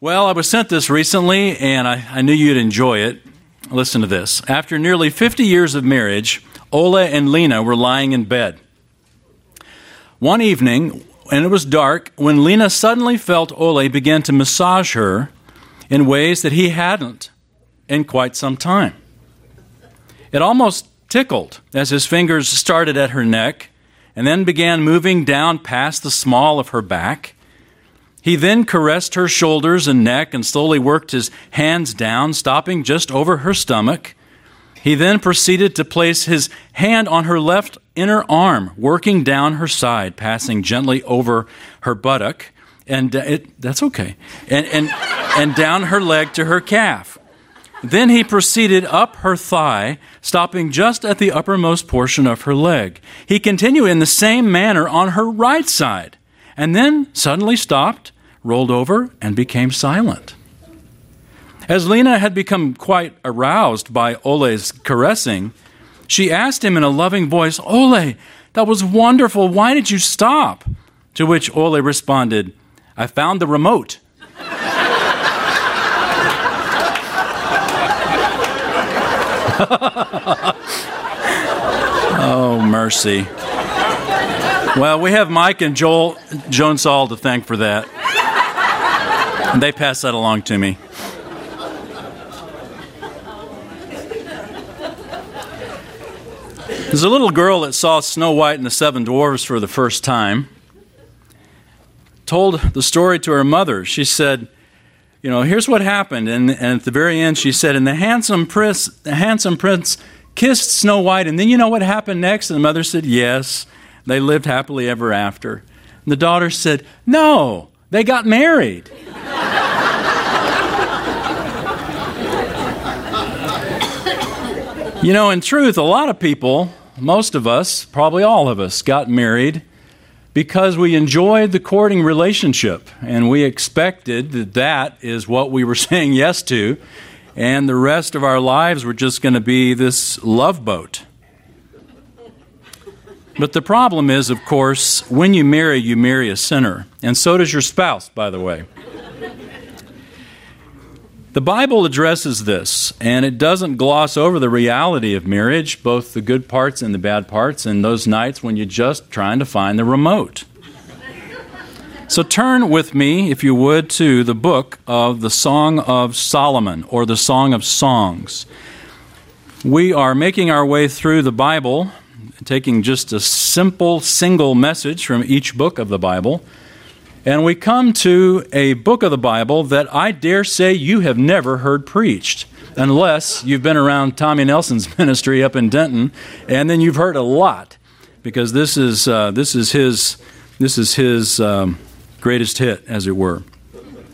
Well, I was sent this recently, and I, I, knew you'd enjoy it. Listen to this. After nearly 50 years of marriage, Ole and Lena were lying in bed. One evening, and it was dark, when Lena suddenly felt Ole begin to massage her in ways that he hadn't in quite some time. It almost tickled as his fingers started at her neck and then began moving down past the small of her back he then caressed her shoulders and neck and slowly worked his hands down, stopping just over her stomach. He then proceeded to place his hand on her left inner arm, working down her side, passing gently over her buttock, and uh, it, that's okay, and, and, and down her leg to her calf. Then he proceeded up her thigh, stopping just at the uppermost portion of her leg. He continued in the same manner on her right side and then suddenly stopped, rolled over, and became silent. As Lena had become quite aroused by Ole's caressing, she asked him in a loving voice, Ole, that was wonderful. Why did you stop? To which Ole responded, I found the remote. oh, mercy. Well, we have Mike and Joel Joan Saul to thank for that. And they passed that along to me. There's a little girl that saw Snow White and the Seven Dwarfs for the first time. Told the story to her mother. She said, You know, here's what happened. And, and at the very end, she said, And the handsome prince, the handsome prince kissed Snow White. And then you know what happened next? And the mother said, Yes. They lived happily ever after. And the daughter said, No, they got married. you know, in truth, a lot of people, most of us, probably all of us, got married because we enjoyed the courting relationship and we expected that that is what we were saying yes to, and the rest of our lives were just going to be this love boat. But the problem is, of course, when you marry, you marry a sinner. And so does your spouse, by the way. The Bible addresses this, and it doesn't gloss over the reality of marriage, both the good parts and the bad parts, and those nights when you're just trying to find the remote. So turn with me, if you would, to the book of the Song of Solomon, or the Song of Songs. We are making our way through the Bible taking just a simple single message from each book of the Bible. And we come to a book of the Bible that I dare say you have never heard preached, unless you've been around Tommy Nelson's ministry up in Denton, and then you've heard a lot, because this is uh, this is his this is his um, greatest hit, as it were.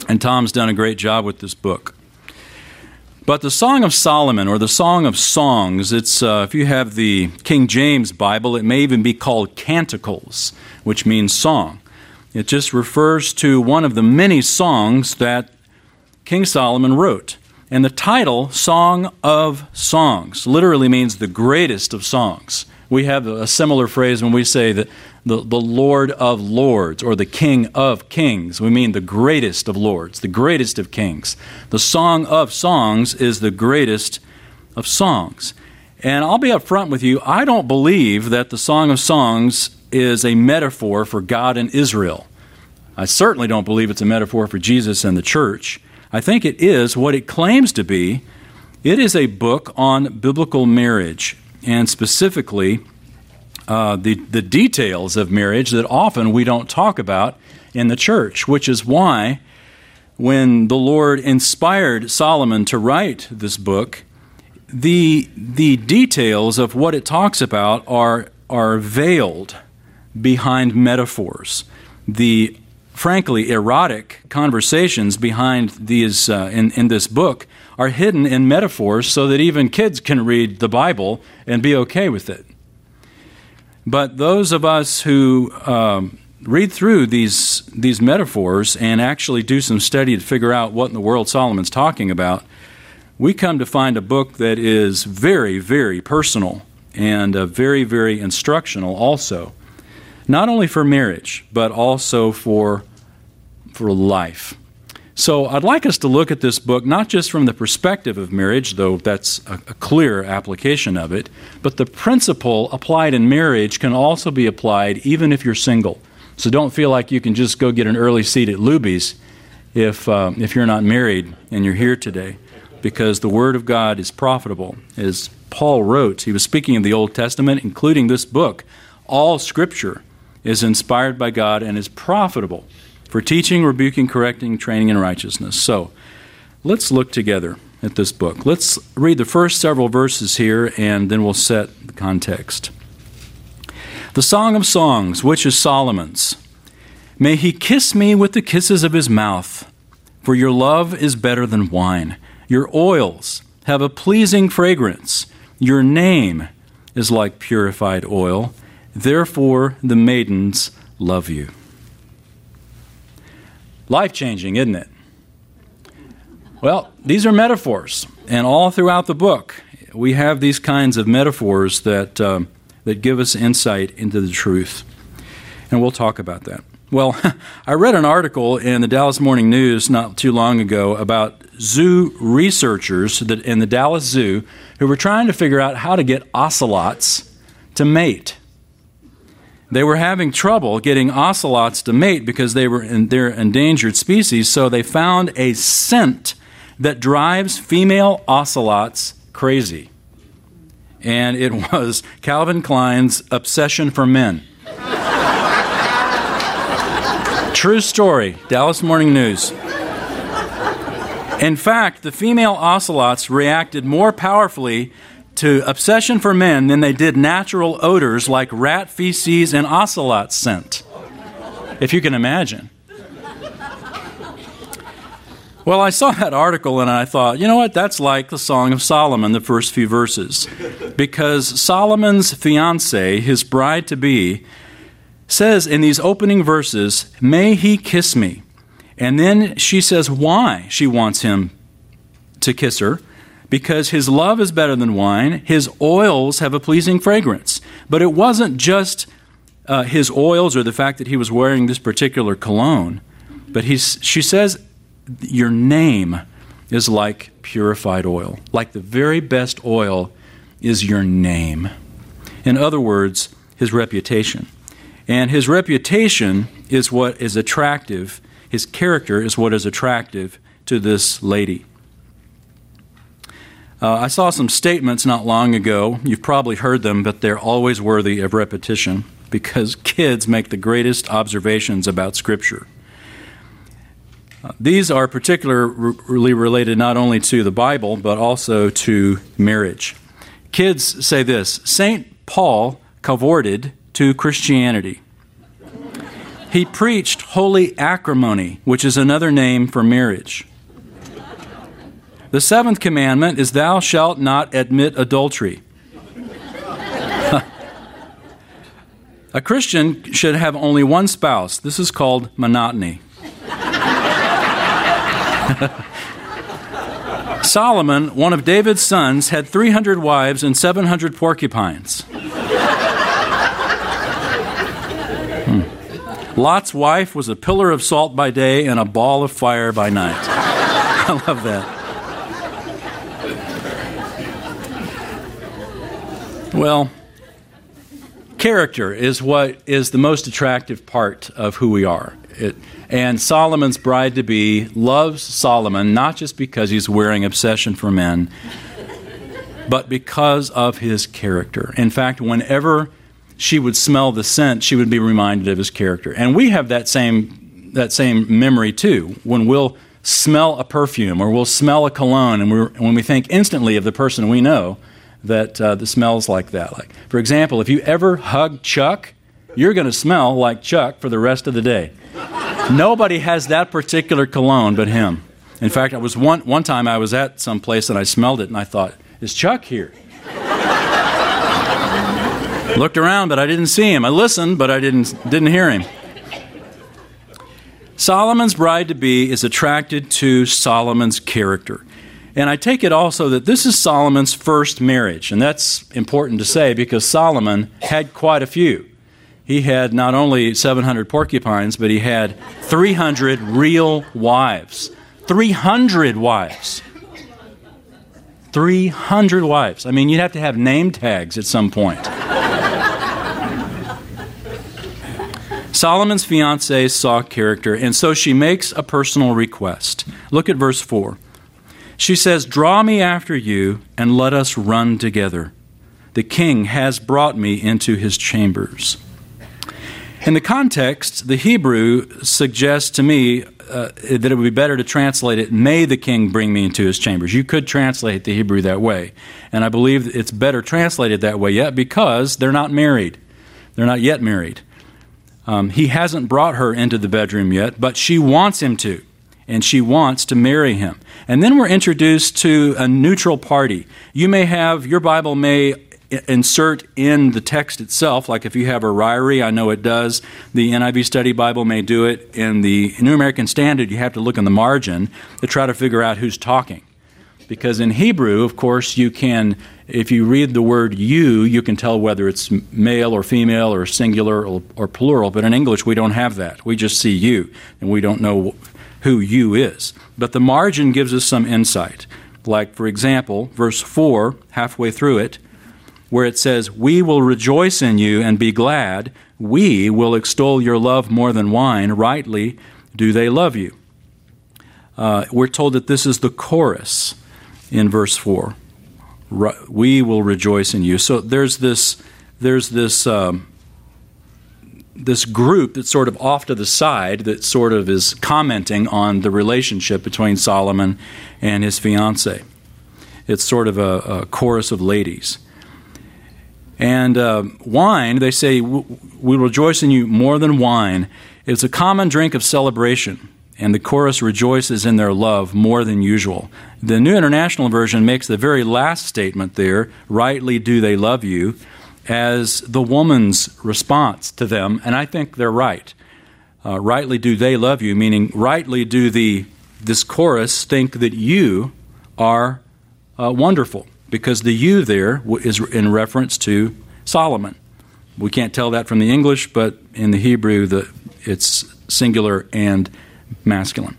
And Tom's done a great job with this book. But the Song of Solomon, or the Song of Songs, it's uh, if you have the King James Bible, it may even be called Canticles, which means song. It just refers to one of the many songs that King Solomon wrote. And the title, Song of Songs, literally means the greatest of songs. We have a similar phrase when we say that the, the Lord of Lords or the King of Kings. We mean the greatest of lords, the greatest of kings. The Song of Songs is the greatest of songs. And I'll be upfront with you, I don't believe that the Song of Songs is a metaphor for God and Israel. I certainly don't believe it's a metaphor for Jesus and the church. I think it is what it claims to be. It is a book on biblical marriage, and specifically uh, the, the details of marriage that often we don't talk about in the church, which is why when the Lord inspired Solomon to write this book, the, the details of what it talks about are, are veiled behind metaphors. The frankly erotic conversations behind these uh, in, in this book are hidden in metaphors so that even kids can read the Bible and be okay with it. But those of us who um, read through these, these metaphors and actually do some study to figure out what in the world Solomon's talking about, we come to find a book that is very, very personal and uh, very, very instructional also. Not only for marriage, but also for, for life. So I'd like us to look at this book not just from the perspective of marriage, though that's a, a, clear application of it, but the principle applied in marriage can also be applied even if you're single. So don't feel like you can just go get an early seat at Luby's if, uh, if you're not married and you're here today, because the Word of God is profitable. As Paul wrote, he was speaking of the Old Testament, including this book. All Scripture is inspired by God and is profitable for teaching, rebuking, correcting, training in righteousness. So, let's look together at this book. Let's read the first several verses here and then we'll set the context. The Song of Songs, which is Solomon's. May he kiss me with the kisses of his mouth, for your love is better than wine. Your oils have a pleasing fragrance. Your name is like purified oil. Therefore, the maidens love you. Life changing, isn't it? Well, these are metaphors, and all throughout the book, we have these kinds of metaphors that, um, that give us insight into the truth. And we'll talk about that. Well, I read an article in the Dallas Morning News not too long ago about zoo researchers in the Dallas Zoo who were trying to figure out how to get ocelots to mate they were having trouble getting ocelots to mate because they were in, they're endangered species. So they found a scent that drives female ocelots crazy, and it was Calvin Klein's obsession for men. True story, Dallas Morning News. In fact, the female ocelots reacted more powerfully to obsession for men than they did natural odors like rat feces and ocelot scent, if you can imagine. Well, I saw that article and I thought, you know what? That's like the Song of Solomon, the first few verses. Because Solomon's fiancee, his bride to be, says in these opening verses, May he kiss me. And then she says why she wants him to kiss her because his love is better than wine. His oils have a pleasing fragrance. But it wasn't just uh, his oils or the fact that he was wearing this particular cologne, but he's, she says, Your name is like purified oil. Like the very best oil is your name. In other words, his reputation. And his reputation is what is attractive, his character is what is attractive to this lady. Uh, I saw some statements not long ago. You've probably heard them, but they're always worthy of repetition because kids make the greatest observations about Scripture. Uh, these are particularly related not only to the Bible, but also to marriage. Kids say this St. Paul cavorted to Christianity. He preached holy acrimony, which is another name for marriage. The seventh commandment is, Thou shalt not admit adultery. A Christian should have only one spouse. This is called monotony. Solomon, one of David's sons, had 300 wives and 700 porcupines. Hmm. Lot's wife was a pillar of salt by day and a ball of fire by night. I love that. Well, character is what is the most attractive part of who we are. It, and Solomon's bride to be loves Solomon not just because he's wearing obsession for men, but because of his character. In fact, whenever she would smell the scent, she would be reminded of his character. And we have that same that same memory too. When we'll smell a perfume or we'll smell a cologne, and when we think instantly of the person we know, that, uh, that smells like that. Like, for example, if you ever hug Chuck, you're going to smell like Chuck for the rest of the day. Nobody has that particular cologne but him. In fact, I was one, one time I was at some place and I smelled it and I thought, is Chuck here? Looked around, but I didn't see him. I listened, but I didn't, didn't hear him. Solomon's bride to be is attracted to Solomon's character. And I take it also that this is Solomon's first marriage. And that's important to say because Solomon had quite a few. He had not only 700 porcupines, but he had 300 real wives. 300 wives. 300 wives. I mean, you'd have to have name tags at some point. Solomon's fiancee saw character, and so she makes a personal request. Look at verse 4. She says, Draw me after you, and let us run together. The king has brought me into his chambers. In the context, the Hebrew suggests to me uh, that it would be better to translate it, May the king bring me into his chambers. You could translate the Hebrew that way. And I believe it's better translated that way yet because they're not married. They're not yet married. Um, he hasn't brought her into the bedroom yet, but she wants him to, and she wants to marry him. And then we're introduced to a neutral party. You may have, your Bible may insert in the text itself, like if you have a Ryrie, I know it does. The NIV Study Bible may do it. In the New American Standard, you have to look in the margin to try to figure out who's talking. Because in Hebrew, of course, you can if you read the word you, you can tell whether it's male or female or singular or, or, plural. But in English, we don't have that. We just see you, and we don't know who you is. But the margin gives us some insight. Like, for example, verse 4, halfway through it, where it says, We will rejoice in you and be glad. We will extol your love more than wine. Rightly do they love you. Uh, we're told that this is the chorus in verse 4 we will rejoice in you. So there's this there's this um, this group that's sort of off to the side that sort of is commenting on the relationship between Solomon and his fiancee. It's sort of a, a chorus of ladies. And uh, wine, they say, we rejoice in you more than wine. It's a common drink of celebration and the chorus rejoices in their love more than usual. The New International Version makes the very last statement there, rightly do they love you, as the woman's response to them, and I think they're right. Uh, rightly do they love you, meaning rightly do the this chorus think that you are uh, wonderful, because the you there is in reference to Solomon. We can't tell that from the English, but in the Hebrew, the, it's singular and masculine.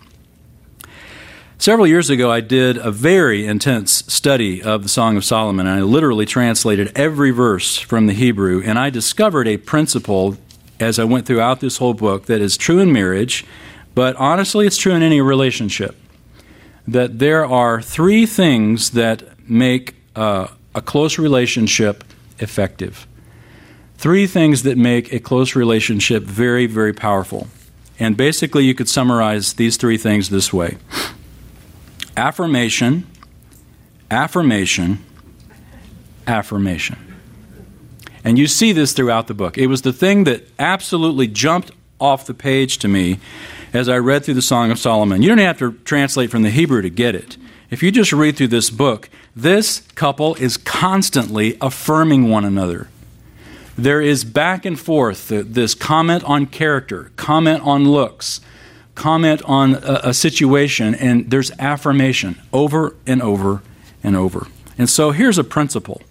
Several years ago, I did a very intense study of the Song of Solomon, and I literally translated every verse from the Hebrew, and I discovered a principle as I went throughout this whole book that is true in marriage, but honestly, it's true in any relationship. That there are three things that make uh, a close relationship effective. Three things that make a close relationship very, very powerful. And basically, you could summarize these three things this way affirmation, affirmation, affirmation. And you see this throughout the book. It was the thing that absolutely jumped off the page to me as I read through the Song of Solomon. You don't have to translate from the Hebrew to get it. If you just read through this book, this couple is constantly affirming one another there is back and forth this comment on character, comment on looks, comment on a, a, situation, and there's affirmation over and over and over. And so here's a principle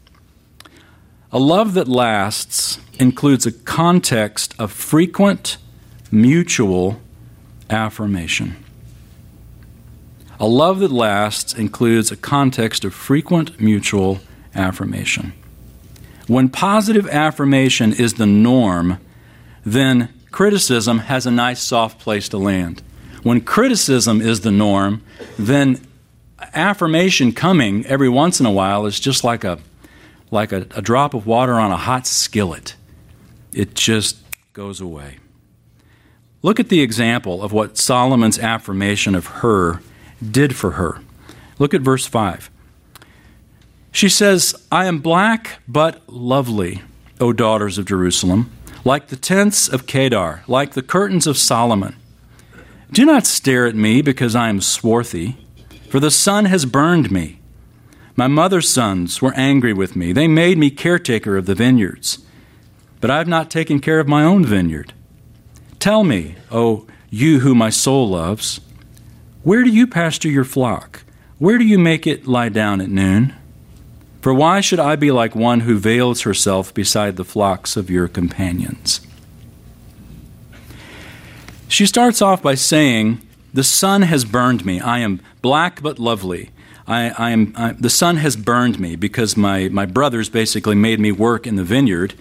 a love that lasts includes a context of frequent mutual affirmation. A love that lasts includes a context of frequent mutual affirmation. When positive affirmation is the norm, then criticism has a nice soft place to land. When criticism is the norm, then affirmation coming every once in a while is just like a like a, a drop of water on a hot skillet. It just goes away. Look at the example of what Solomon's affirmation of her did for her. Look at verse 5. She says, I am black but lovely, O daughters of Jerusalem, like the tents of Kedar, like the curtains of Solomon. Do not stare at me because I am swarthy, for the sun has burned me. My mother's sons were angry with me. They made me caretaker of the vineyards. But I have not taken care of my own vineyard. Tell me, O you who my soul loves, where do you pasture your flock? Where do you make it lie down at noon? For why should I be like one who veils herself beside the flocks of your companions? She starts off by saying The sun has burned me. I am black but lovely. I, I am, I, the sun has burned me because my, my brothers basically made me work in the vineyard.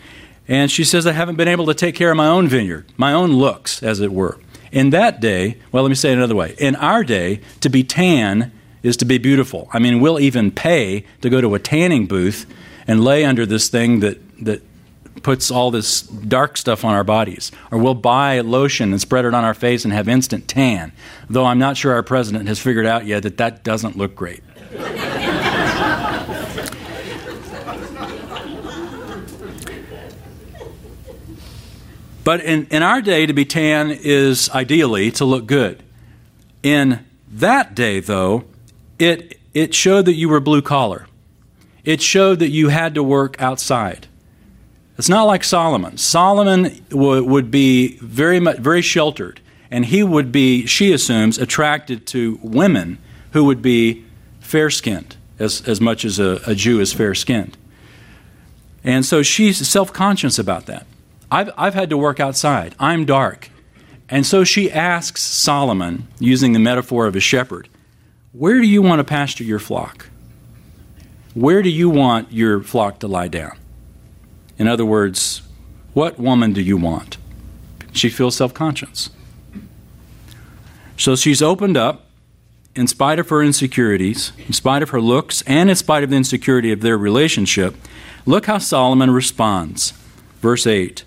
And she says, I haven't been able to take care of my own vineyard, my own looks, as it were. In that day, well, let me say it another way. In our day, to be tan is to be beautiful. I mean, we'll even pay to go to a tanning booth and lay under this thing that, that puts all this dark stuff on our bodies. Or we'll buy lotion and spread it on our face and have instant tan. Though I'm not sure our president has figured out yet that that doesn't look great. but in, in our day, to be tan is ideally to look good. In that day, though, it, it showed that you were blue collar. It showed that you had to work outside. It's not like Solomon. Solomon w- would be very much, very sheltered, and he would be, she assumes, attracted to women who would be fair skinned, as, as much as a, a Jew is fair skinned. And so she's self conscious about that. I've, I've had to work outside. I'm dark. And so she asks Solomon, using the metaphor of a shepherd, Where do you want to pasture your flock? Where do you want your flock to lie down? In other words, what woman do you want? She feels self conscious. So she's opened up in spite of her insecurities, in spite of her looks, and in spite of the insecurity of their relationship. Look how Solomon responds. Verse 8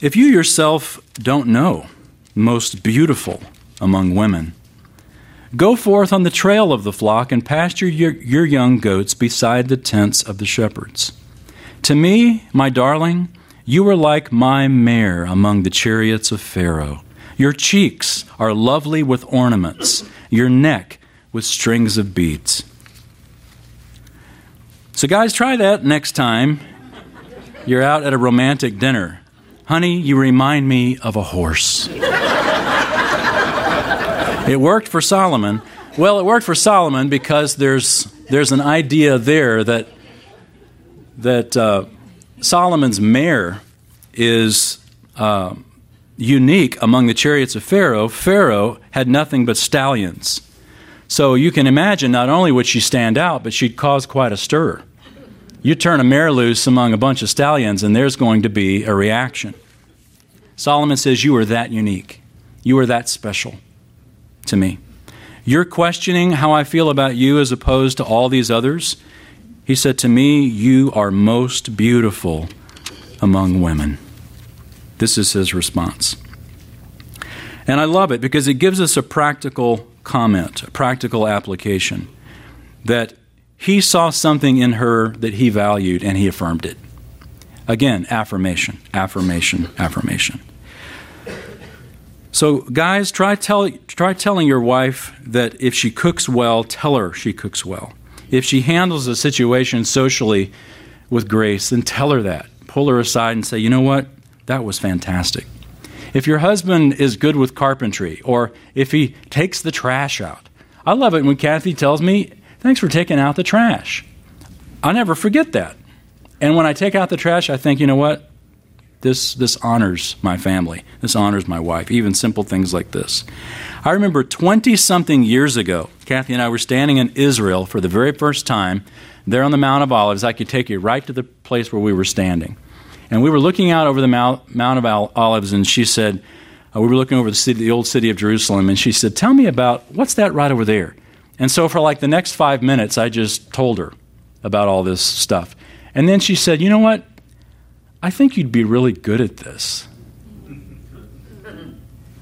If you yourself don't know, most beautiful among women, go forth on the trail of the flock and pasture your, your young goats beside the tents of the shepherds. To me, my darling, you are like my mare among the chariots of Pharaoh. Your cheeks are lovely with ornaments, your neck with strings of beads. So, guys, try that next time you're out at a romantic dinner. Honey, you remind me of a horse. It worked for Solomon. Well, it worked for Solomon because there's, there's an idea there that that uh, Solomon's mare is uh, unique among the chariots of Pharaoh. Pharaoh had nothing but stallions. So you can imagine not only would she stand out, but she'd cause quite a stir. You turn a mare loose among a bunch of stallions, and there's going to be a reaction. Solomon says, You are that unique. You are that special to me. You're questioning how I feel about you as opposed to all these others. He said, To me, you are most beautiful among women. This is his response. And I love it because it gives us a practical comment, a practical application that he saw something in her that he valued and he affirmed it. Again, affirmation, affirmation, affirmation. So, guys, try, tell, try telling your wife that if she cooks well, tell her she cooks well. If she handles a situation socially with grace, then tell her that. Pull her aside and say, you know what? That was fantastic. If your husband is good with carpentry, or if he takes the trash out, I love it when Kathy tells me, thanks for taking out the trash. I never forget that. And when I take out the trash, I think, you know what? This, this honors my family. This honors my wife. Even simple things like this. I remember 20 something years ago, Kathy and I were standing in Israel for the very first time, there on the Mount of Olives. I could take you right to the place where we were standing. And we were looking out over the Mount, Mount of Olives, and she said, uh, We were looking over the, city, the old city of Jerusalem, and she said, Tell me about what's that right over there? And so for like the next five minutes, I just told her about all this stuff. And then she said, You know what? I think you'd be really good at this.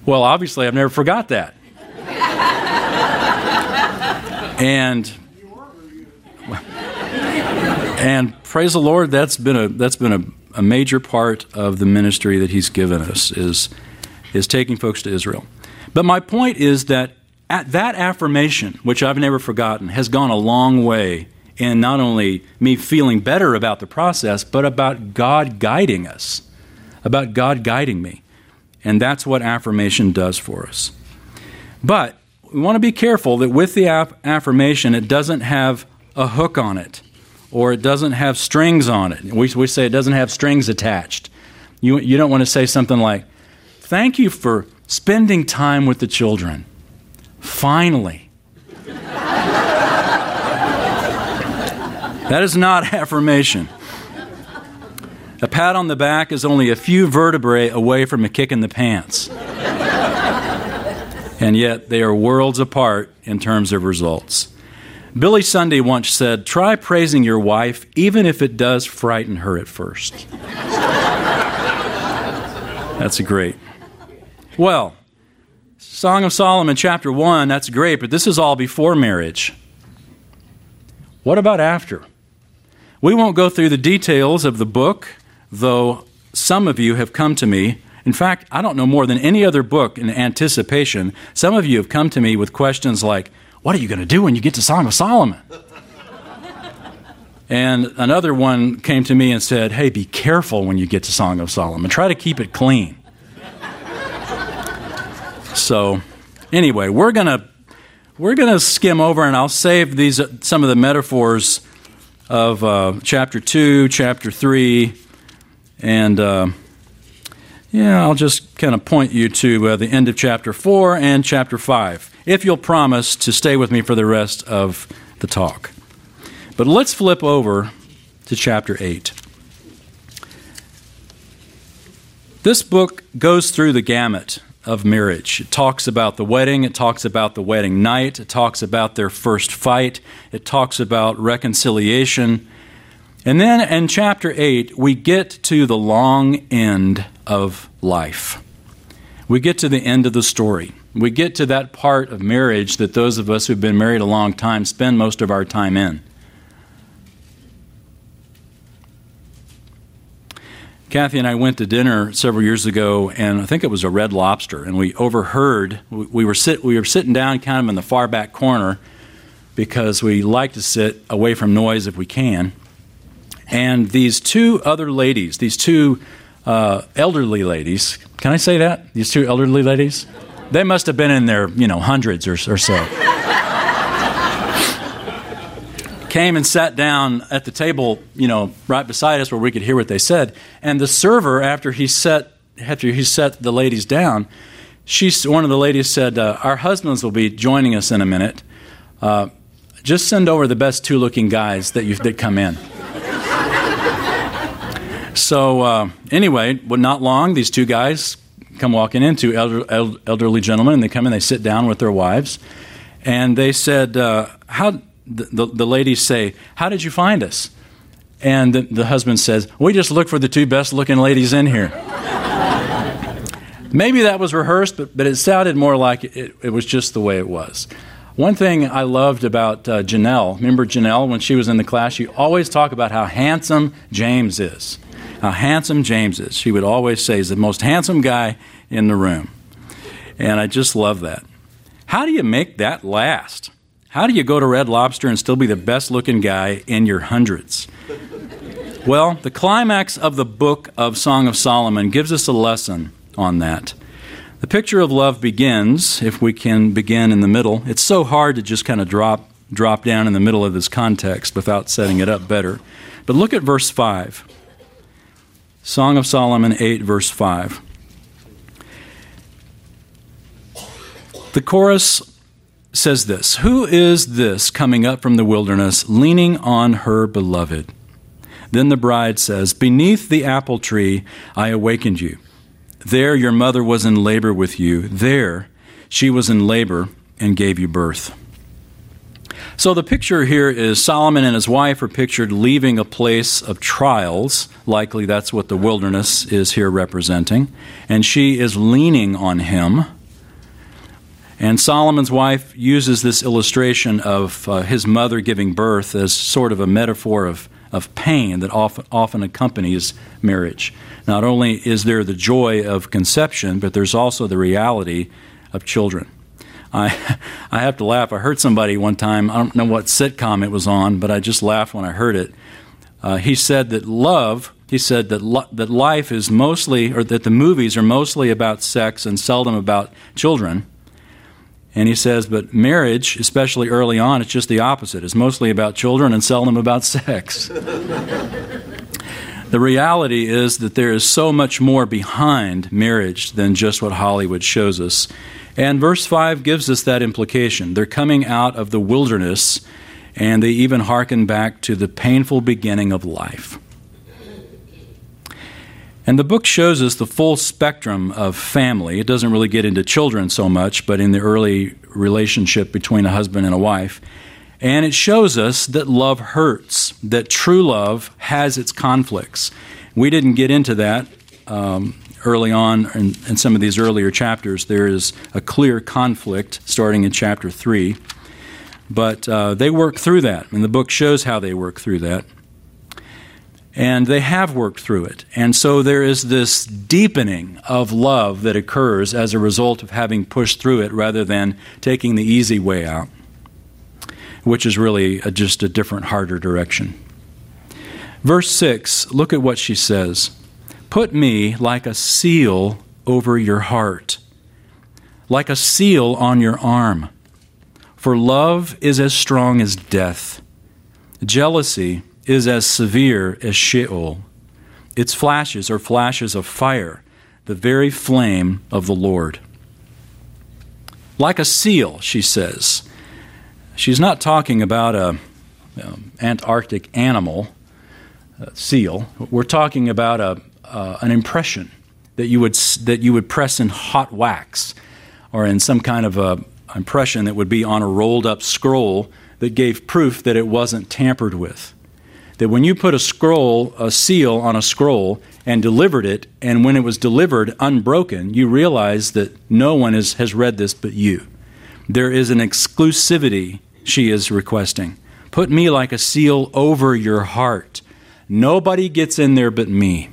Well, obviously, I've never forgot that. and and praise the Lord, that's been a that's been a, a major part of the ministry that He's given us is is taking folks to Israel. But my point is that at that affirmation, which I've never forgotten, has gone a long way in not only me feeling better about the process, but about God guiding us, about God guiding me. And that's what affirmation does for us. But we want to be careful that with the affirmation, it doesn't have a hook on it or it doesn't have strings on it. We, we say it doesn't have strings attached. You, you don't want to say something like, Thank you for spending time with the children. Finally. That is not affirmation. A pat on the back is only a few vertebrae away from a kick in the pants. and yet they are worlds apart in terms of results. Billy Sunday once said, Try praising your wife, even if it does frighten her at first. That's great. Well, Song of Solomon, chapter 1, that's great, but this is all before marriage. What about after? We won't go through the details of the book, though some of you have come to me. In fact, I don't know more than any other book in anticipation. Some of you have come to me with questions like, what are you going to do when you get to Song of Solomon? and another one came to me and said, Hey, be careful when you get to Song of Solomon. Try to keep it clean. so, anyway, we're going to we're going to skim over and I'll save these some of the metaphors of uh, chapter 2, chapter 3, and uh, yeah, I'll just kind of point you to uh, the end of chapter 4 and chapter 5 if you'll promise to stay with me for the rest of the talk. But let's flip over to chapter 8. This book goes through the gamut of marriage. It talks about the wedding, it talks about the wedding night, it talks about their first fight, it talks about reconciliation. And then in chapter 8, we get to the long end of life. We get to the end of the story we get to that part of marriage that those of us who've been married a long time spend most of our time in. Kathy and I went to dinner several years ago, and I think it was a Red Lobster, and we overheard. We were sit, we were sitting down, kind of in the far back corner, because we like to sit away from noise if we can. And these two other ladies, these two uh, elderly ladies, can I say that? These two elderly ladies they must have been in their, you know, hundreds or, or so. Came and sat down at the table, you know, right beside us where we could hear what they said. And the server, after he set after he set the ladies down, she one of the ladies said, uh, "Our husbands will be joining us in a minute. Uh, just send over the best two-looking guys that you that come in." so uh, anyway, well, not long, these two guys come walking into elder, elderly gentlemen, and they come in, they sit down with their wives, and they said, uh, "How?" The, the, ladies say, "How did you find us?" And the, the husband says, "We just look for the two best-looking ladies in here." Maybe that was rehearsed, but, but it sounded more like it, it was just the way it was. One thing I loved about uh, Janelle, remember Janelle when she was in the class? She always talked about how handsome James is how handsome James is. She would always say he's the most handsome guy in the room. And I just love that. How do you make that last? How do you go to Red Lobster and still be the best looking guy in your hundreds? Well, the climax of the book of Song of Solomon gives us a lesson on that. The picture of love begins, if we can begin in the middle. It's so hard to just kind of drop drop down in the middle of this context without setting it up better. But look at verse 5. Song of Solomon 8, verse 5. The chorus says this Who is this coming up from the wilderness, leaning on her beloved? Then the bride says, Beneath the apple tree I awakened you. There your mother was in labor with you. There she was in labor and gave you birth. So the picture here is Solomon and his wife are pictured leaving a place of trials. Likely that's what the wilderness is here representing. And she is leaning on him. And Solomon's wife uses this illustration of uh, his mother giving birth as sort of a metaphor of, of pain that often, often accompanies marriage. Not only is there the joy of conception, but there's also the reality of children. I, I have to laugh. I heard somebody one time, I don't know what sitcom it was on, but I just laughed when I heard it. Uh, he said that love, he said that, lo- that life is mostly, or that the movies are mostly about sex and seldom about children. And he says, but marriage, especially early on, it's just the opposite. It's mostly about children and seldom about sex. The reality is that there is so much more behind marriage than just what Hollywood shows us. And verse 5 gives us that implication. They're coming out of the wilderness, and they even hearken back to the painful beginning of life. And the book shows us the full spectrum of family. It doesn't really get into children so much, but in the early relationship between a husband and a wife. And it shows us that love hurts, that true love has its conflicts. We didn't get into that um, early on in, in, some of these earlier chapters. There is a clear conflict starting in chapter 3. But uh, they work through that, and the book shows how they work through that. And they have worked through it. And so there is this deepening of love that occurs as a result of having pushed through it rather than taking the easy way out, which is really a, just a different, harder direction. Verse 6, look at what she says Put me like a seal over your heart, like a seal on your arm. For love is as strong as death. Jealousy is as severe as Sheol. Its flashes are flashes of fire, the very flame of the Lord. Like a seal, she says. She's not talking about a um, Antarctic animal, seal. We're talking about a, uh, an impression that you, would, that you would press in hot wax or in some kind of a impression that would be on a rolled up scroll that gave proof that it wasn't tampered with that when you put a scroll, a seal on a scroll, and delivered it, and when it was delivered unbroken, you realize that no one is, has read this but you. There is an exclusivity she is requesting. Put me like a seal over your heart. Nobody gets in there but me.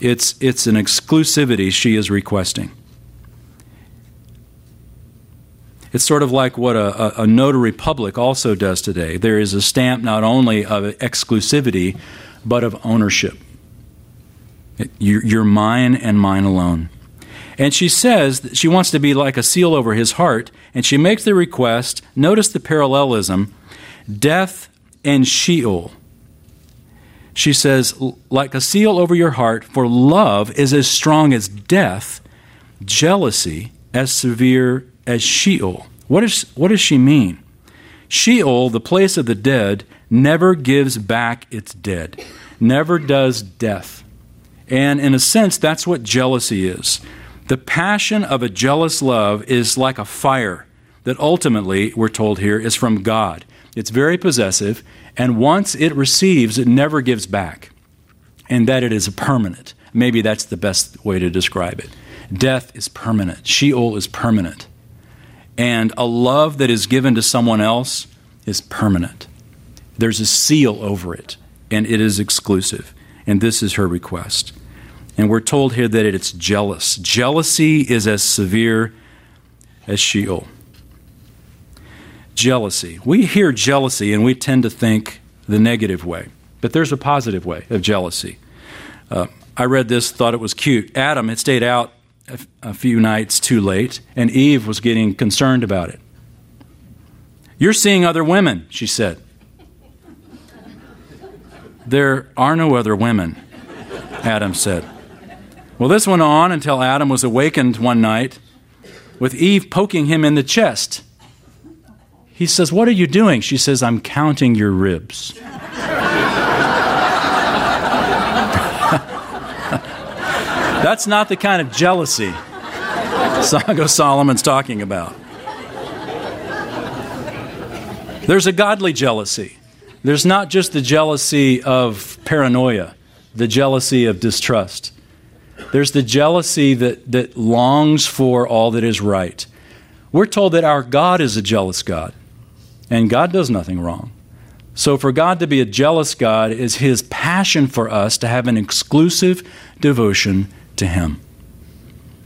It's, it's an exclusivity she is requesting. It's sort of like what a, a, notary public also does today. There is a stamp not only of exclusivity, but of ownership. you're, you're mine and mine alone. And she says that she wants to be like a seal over his heart, and she makes the request. Notice the parallelism death and Sheol. She says, like a seal over your heart, for love is as strong as death, jealousy as severe as Sheol. What, is, what does she mean? Sheol, the place of the dead, never gives back its dead, never does death. And in a sense, that's what jealousy is. The passion of a jealous love is like a fire that ultimately, we're told here, is from God. It's very possessive, and once it receives, it never gives back. And that it is permanent. Maybe that's the best way to describe it. Death is permanent, Sheol is permanent. And a love that is given to someone else is permanent. There's a seal over it, and it is exclusive. And this is her request. And we're told here that it's jealous. Jealousy is as severe as Sheol. Jealousy. We hear jealousy and we tend to think the negative way, but there's a positive way of jealousy. Uh, I read this, thought it was cute. Adam had stayed out a few nights too late, and Eve was getting concerned about it. You're seeing other women, she said. There are no other women, Adam said. Well, this went on until Adam was awakened one night with Eve poking him in the chest. He says, What are you doing? She says, I'm counting your ribs. That's not the kind of jealousy Song of Solomon's talking about. There's a godly jealousy. There's not just the jealousy of paranoia, the jealousy of distrust. There's the jealousy that, that longs for all that is right. We're told that our God is a jealous God, and God does nothing wrong. So, for God to be a jealous God is His passion for us to have an exclusive devotion to Him.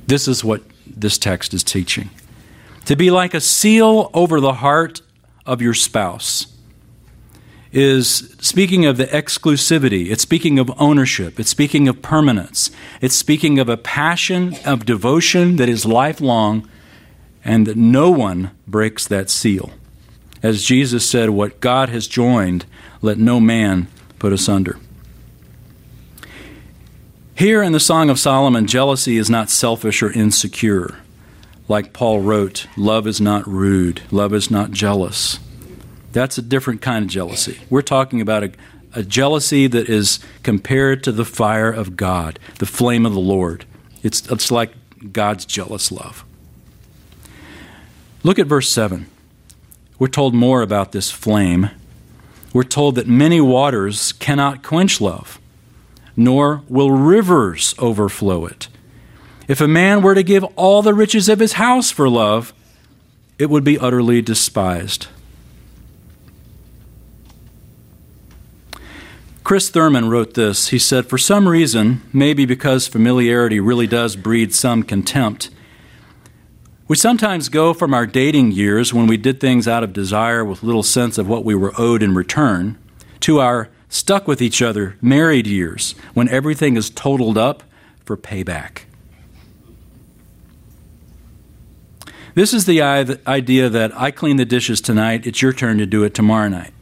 This is what this text is teaching. To be like a seal over the heart of your spouse is speaking of the exclusivity, it's speaking of ownership, it's speaking of permanence, it's speaking of a passion of devotion that is lifelong and that no one breaks that seal. As Jesus said, What God has joined, let no man put asunder. Here in the Song of Solomon, jealousy is not selfish or insecure. Like Paul wrote, love is not rude, love is not jealous. That's a different kind of jealousy. We're talking about a, a jealousy that is compared to the fire of God, the flame of the Lord. It's, it's like God's jealous love. Look at verse 7. We're told more about this flame. We're told that many waters cannot quench love, nor will rivers overflow it. If a man were to give all the riches of his house for love, it would be utterly despised. Chris Thurman wrote this. He said, For some reason, maybe because familiarity really does breed some contempt, we sometimes go from our dating years when we did things out of desire with little sense of what we were owed in return to our stuck with each other married years when everything is totaled up for payback. This is the idea that I clean the dishes tonight, it's your turn to do it tomorrow night.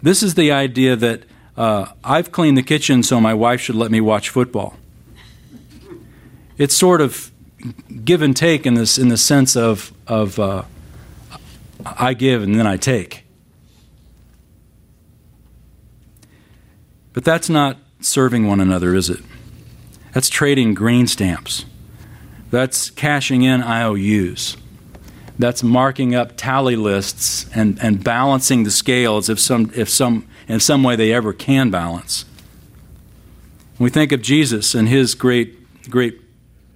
This is the idea that uh, I've cleaned the kitchen so my wife should let me watch football. It's sort of give and take in this in the sense of of uh, I give and then I take. But that's not serving one another, is it? That's trading green stamps. That's cashing in IOUs. That's marking up tally lists and, and balancing the scales if some if some in some way they ever can balance. we think of Jesus and his great, great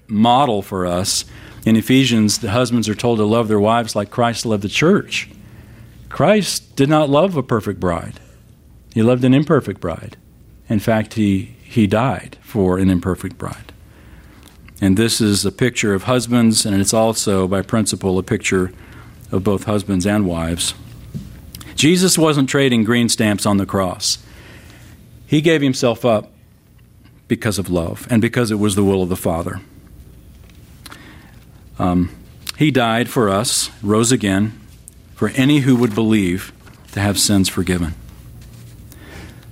model for us. In Ephesians, the husbands are told to love their wives like Christ loved the church. Christ did not love a perfect bride, he loved an imperfect bride. In fact, he, he died for an imperfect bride. And this is a picture of husbands, and it's also, by principle, a picture of both husbands and wives. Jesus wasn't trading green stamps on the cross. He gave himself up because of love and because it was the will of the Father. Um, he died for us, rose again, for any who would believe to have sins forgiven.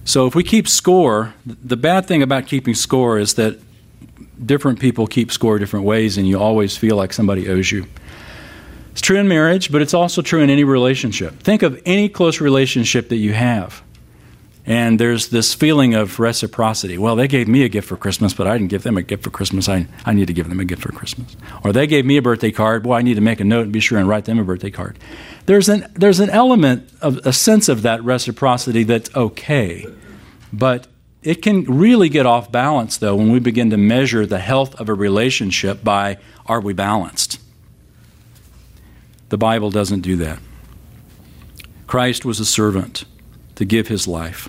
So if we keep score, the bad thing about keeping score is that different people keep score different ways and you always feel like somebody owes you. It's true in marriage, but it's also true in any relationship. Think of any close relationship that you have. And there's this feeling of reciprocity. Well, they gave me a gift for Christmas, but I didn't give them a gift for Christmas. I, I need to give them a gift for Christmas. Or they gave me a birthday card. Boy, I need to make a note and be sure and write them a birthday card. There's an, there's an element of a sense of that reciprocity that's okay. But it can really get off balance, though, when we begin to measure the health of a relationship by are we balanced? The Bible doesn't do that. Christ was a servant to give his life.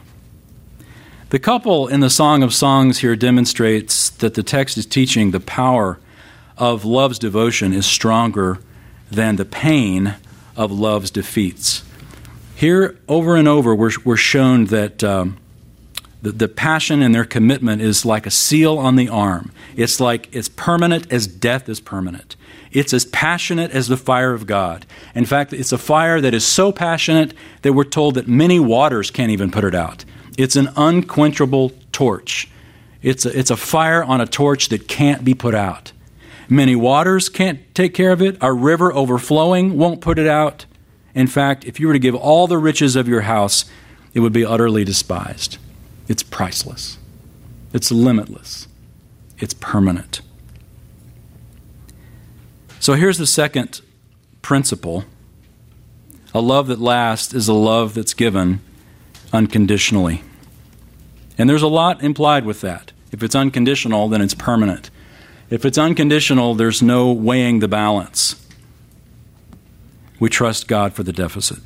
The couple in the Song of Songs here demonstrates that the text is teaching the power of love's devotion is stronger than the pain of love's defeats. Here, over and over, we're, we're shown that um, the, the passion and their commitment is like a seal on the arm. It's like it's permanent as death is permanent. It's as passionate as the fire of God. In fact, it's a fire that is so passionate that we're told that many waters can't even put it out. It's an unquenchable torch. It's a, it's a fire on a torch that can't be put out. Many waters can't take care of it. A river overflowing won't put it out. In fact, if you were to give all the riches of your house, it would be utterly despised. It's priceless, it's limitless, it's permanent. So here's the second principle a love that lasts is a love that's given unconditionally. And there's a lot implied with that. If it's unconditional, then it's permanent. If it's unconditional, there's no weighing the balance. We trust God for the deficit.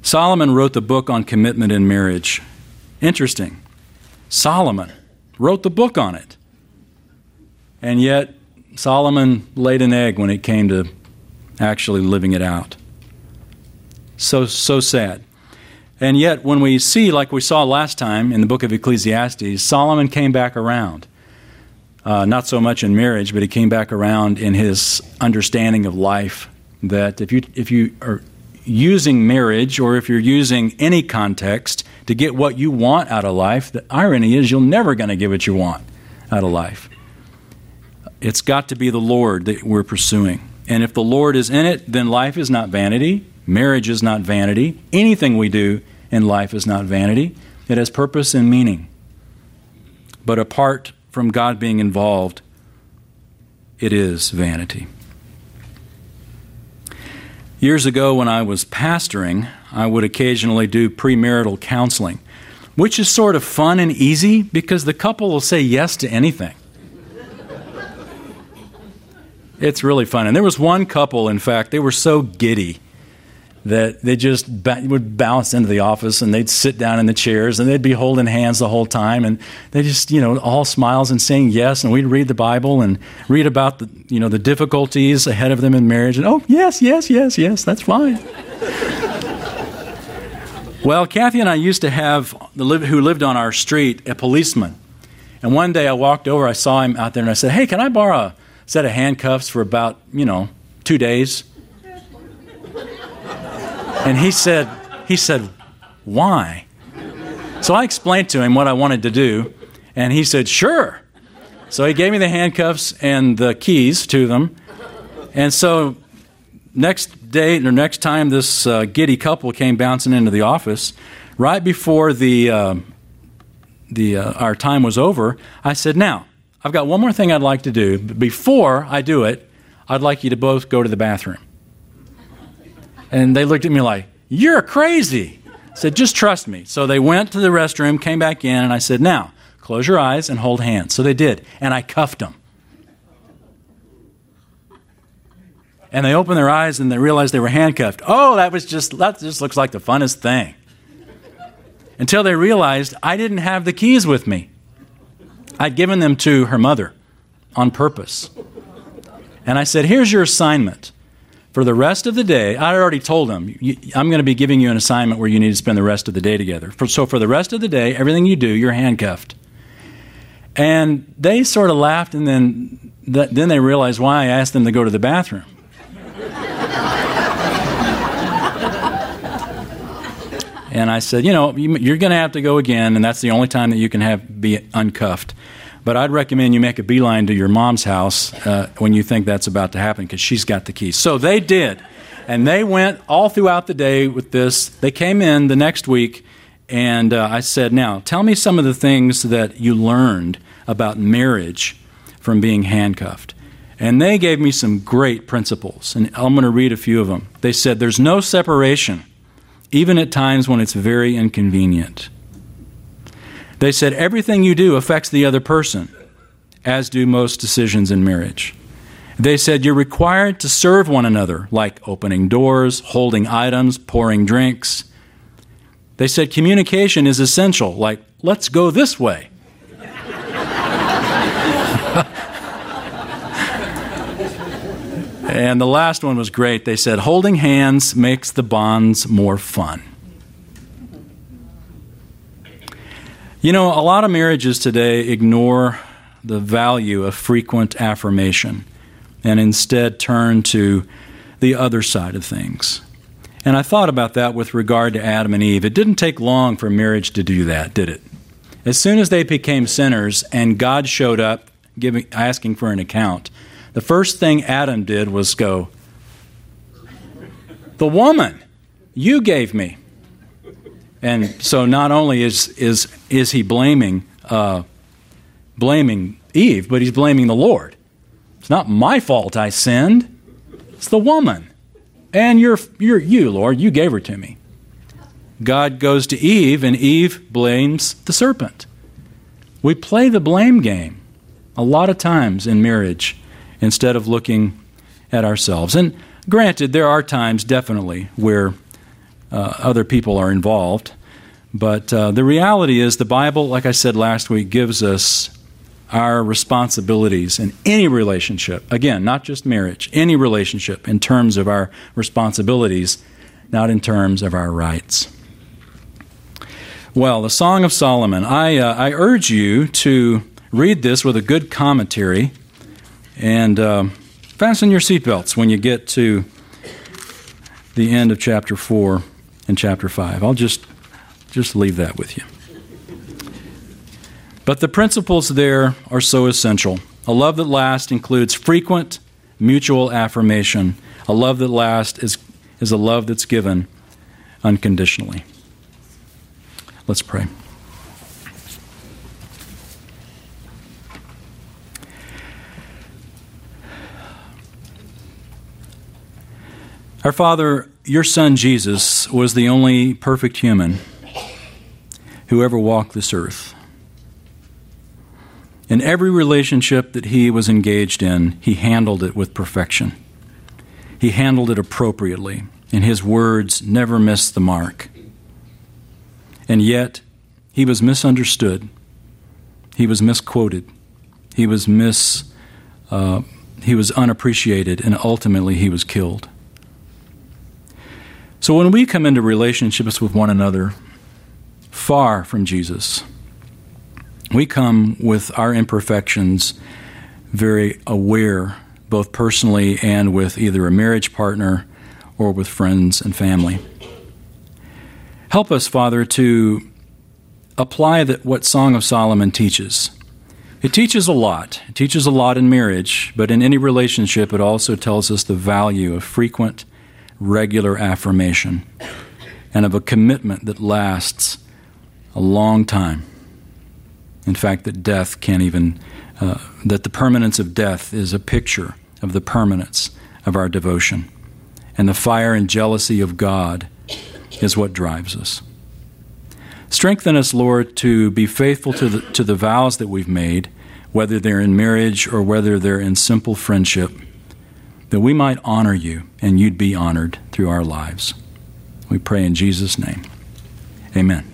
Solomon wrote the book on commitment in marriage. Interesting. Solomon wrote the book on it. And yet, Solomon laid an egg when it came to actually living it out. So, so sad. And yet, when we see, like we saw last time in the book of Ecclesiastes, Solomon came back around. Uh, not so much in marriage, but he came back around in his understanding of life. That if you, if you are using marriage or if you're using any context to get what you want out of life. The irony is, you're never going to get what you want out of life. It's got to be the Lord that we're pursuing. And if the Lord is in it, then life is not vanity, marriage is not vanity, anything we do in life is not vanity. It has purpose and meaning. But apart from God being involved, it is vanity. Years ago, when I was pastoring, I would occasionally do premarital counseling, which is sort of fun and easy because the couple will say yes to anything. It's really fun. And there was one couple, in fact, they were so giddy that they just ba- would bounce into the office and they'd sit down in the chairs and they'd be holding hands the whole time. And they just you know all smiles and saying yes. And we'd read the bible and read about the you know the difficulties ahead of them in marriage. And oh yes yes yes yes that's fine. Well kathy and i used to have the who lived on our street a policeman. And one day i walked over i saw him out there and i said hey can i borrow a set of handcuffs for about you know two days and he said, he said, why? So I explained to him what I wanted to do, and he said, sure. So he gave me the handcuffs and the keys to them. And so next day or next time this uh, giddy couple came bouncing into the office, right before the, uh, the, uh, our time was over, I said, Now, I've got one more thing I'd like to do. Before I do it, I'd like you to both go to the bathroom. And they looked at me like, You're crazy. I said, Just trust me. So they went to the restroom, came back in, and I said, Now, close your eyes and hold hands. So they did. And I cuffed them. And they opened their eyes and they realized they were handcuffed. Oh, that was just, that just looks like the funnest thing. Until they realized I didn't have the keys with me. I'd given them to her mother on purpose. And I said, Here's your assignment for the rest of the day, I already told them, I'm going to be giving you an assignment where you need to spend the rest of the day together. So for the rest of the day, everything you do, you're handcuffed. And they sort of laughed, and then, then they realized why I asked them to go to the bathroom. And I said, you know, you're going to have to go again, and that's the only time that you can have be uncuffed. But I'd recommend you make a beeline to your mom's house uh, when you think that's about to happen because she's got the keys. So they did. And they went all throughout the day with this. They came in the next week, and uh, I said, Now, tell me some of the things that you learned about marriage from being handcuffed. And they gave me some great principles, and I'm going to read a few of them. They said, There's no separation, even at times when it's very inconvenient. They said everything you do affects the other person, as do most decisions in marriage. They said you're required to serve one another, like opening doors, holding items, pouring drinks. They said communication is essential, like, let's go this way. And the last one was great. They said holding hands makes the bonds more fun. You know, a lot of marriages today ignore the value of frequent affirmation and instead turn to the other side of things. And I thought about that with regard to Adam and Eve. It didn't take long for marriage to do that, did it? As soon as they became sinners and God showed up giving, asking for an account, the first thing Adam did was go, The woman you gave me. And so not only is, is, is he blaming, uh, blaming Eve, but he's blaming the Lord. It's not my fault I sinned, it's the woman. And you're, you're you, Lord, you gave her to me. God goes to Eve, and Eve blames the serpent. We play the blame game a lot of times in marriage instead of looking at ourselves. And granted, there are times definitely where uh, other people are involved. But uh, the reality is, the Bible, like I said last week, gives us our responsibilities in any relationship. Again, not just marriage, any relationship in terms of our responsibilities, not in terms of our rights. Well, the Song of Solomon. I, uh, I urge you to read this with a good commentary and uh, fasten your seatbelts when you get to the end of chapter 4 and chapter 5. I'll just just leave that with you. But the principles there are so essential. A love that lasts includes frequent mutual affirmation. A love that lasts is, is a love that's given unconditionally. Let's pray. Our Father, your Son Jesus was the only perfect human who ever walked this earth. In every relationship that he was engaged in, he handled it with perfection. He handled it appropriately, and his words never missed the mark. And yet, he was misunderstood. He was misquoted. He was mis, uh, he was unappreciated, and ultimately he was killed. So when we come into relationships with one another, far from Jesus, we come with our imperfections very aware, both personally and with either a marriage partner or with friends and family. Help us, Father, to apply that what Song of Solomon teaches. It teaches a lot. It teaches a lot in marriage, but in any relationship, it also tells us the value of frequent regular affirmation and of a commitment that lasts a long time. In fact, that death can't even, uh, that the permanence of death is a picture of the permanence of our devotion. And the fire and jealousy of God is what drives us. Strengthen us, Lord, to be faithful to the, to the vows that we've made, whether they're in marriage or whether they're in simple friendship that we might honor you and you'd be honored through our lives. We pray in Jesus' name. Amen.